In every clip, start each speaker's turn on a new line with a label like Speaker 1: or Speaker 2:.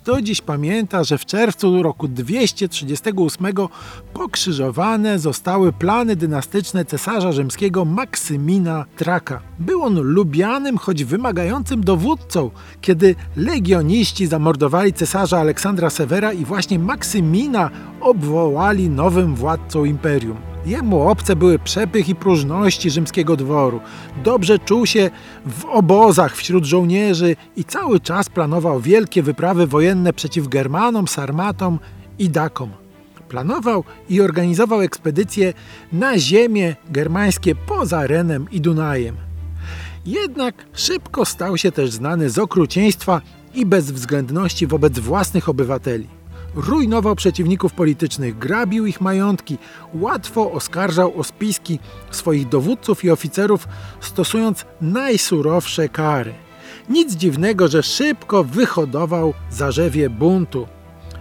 Speaker 1: Kto dziś pamięta, że w czerwcu roku 238 pokrzyżowane zostały plany dynastyczne cesarza rzymskiego Maksymina Traka. Był on lubianym, choć wymagającym dowódcą, kiedy legioniści zamordowali cesarza Aleksandra Severa i właśnie Maksymina obwołali nowym władcą imperium. Jemu obce były przepych i próżności rzymskiego dworu. Dobrze czuł się w obozach wśród żołnierzy i cały czas planował wielkie wyprawy wojenne przeciw Germanom, Sarmatom i Dakom. Planował i organizował ekspedycje na ziemie germańskie poza Renem i Dunajem. Jednak szybko stał się też znany z okrucieństwa i bezwzględności wobec własnych obywateli rujnował przeciwników politycznych, grabił ich majątki, łatwo oskarżał o spiski swoich dowódców i oficerów, stosując najsurowsze kary. Nic dziwnego, że szybko wyhodował zarzewie buntu.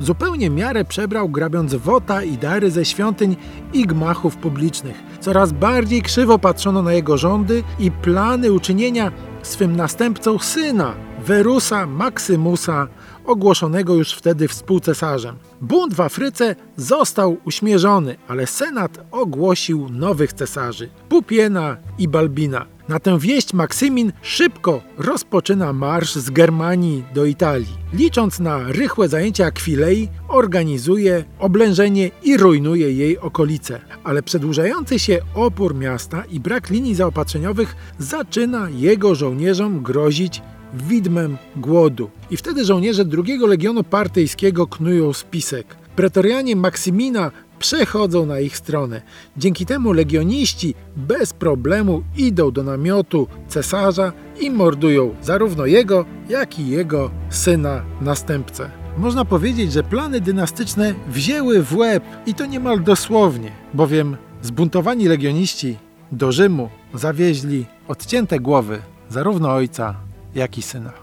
Speaker 1: Zupełnie miarę przebrał, grabiąc wota i dary ze świątyń i gmachów publicznych. Coraz bardziej krzywo patrzono na jego rządy i plany uczynienia swym następcą syna, Werusa Maksymusa, ogłoszonego już wtedy współcesarzem. Bunt w Afryce został uśmierzony, ale Senat ogłosił nowych cesarzy Pupiena i Balbina. Na tę wieść Maksymin szybko rozpoczyna marsz z Germanii do Italii. Licząc na rychłe zajęcie Akwilei, organizuje oblężenie i rujnuje jej okolice. Ale przedłużający się opór miasta i brak linii zaopatrzeniowych zaczyna jego żołnierzom grozić widmem głodu. I wtedy żołnierze drugiego legionu partyjskiego knują spisek. Pretorianie Maksymina przechodzą na ich stronę. Dzięki temu legioniści bez problemu idą do namiotu cesarza i mordują zarówno jego, jak i jego syna następcę. Można powiedzieć, że plany dynastyczne wzięły w łeb i to niemal dosłownie, bowiem zbuntowani legioniści do Rzymu zawieźli odcięte głowy zarówno ojca, jak i syna.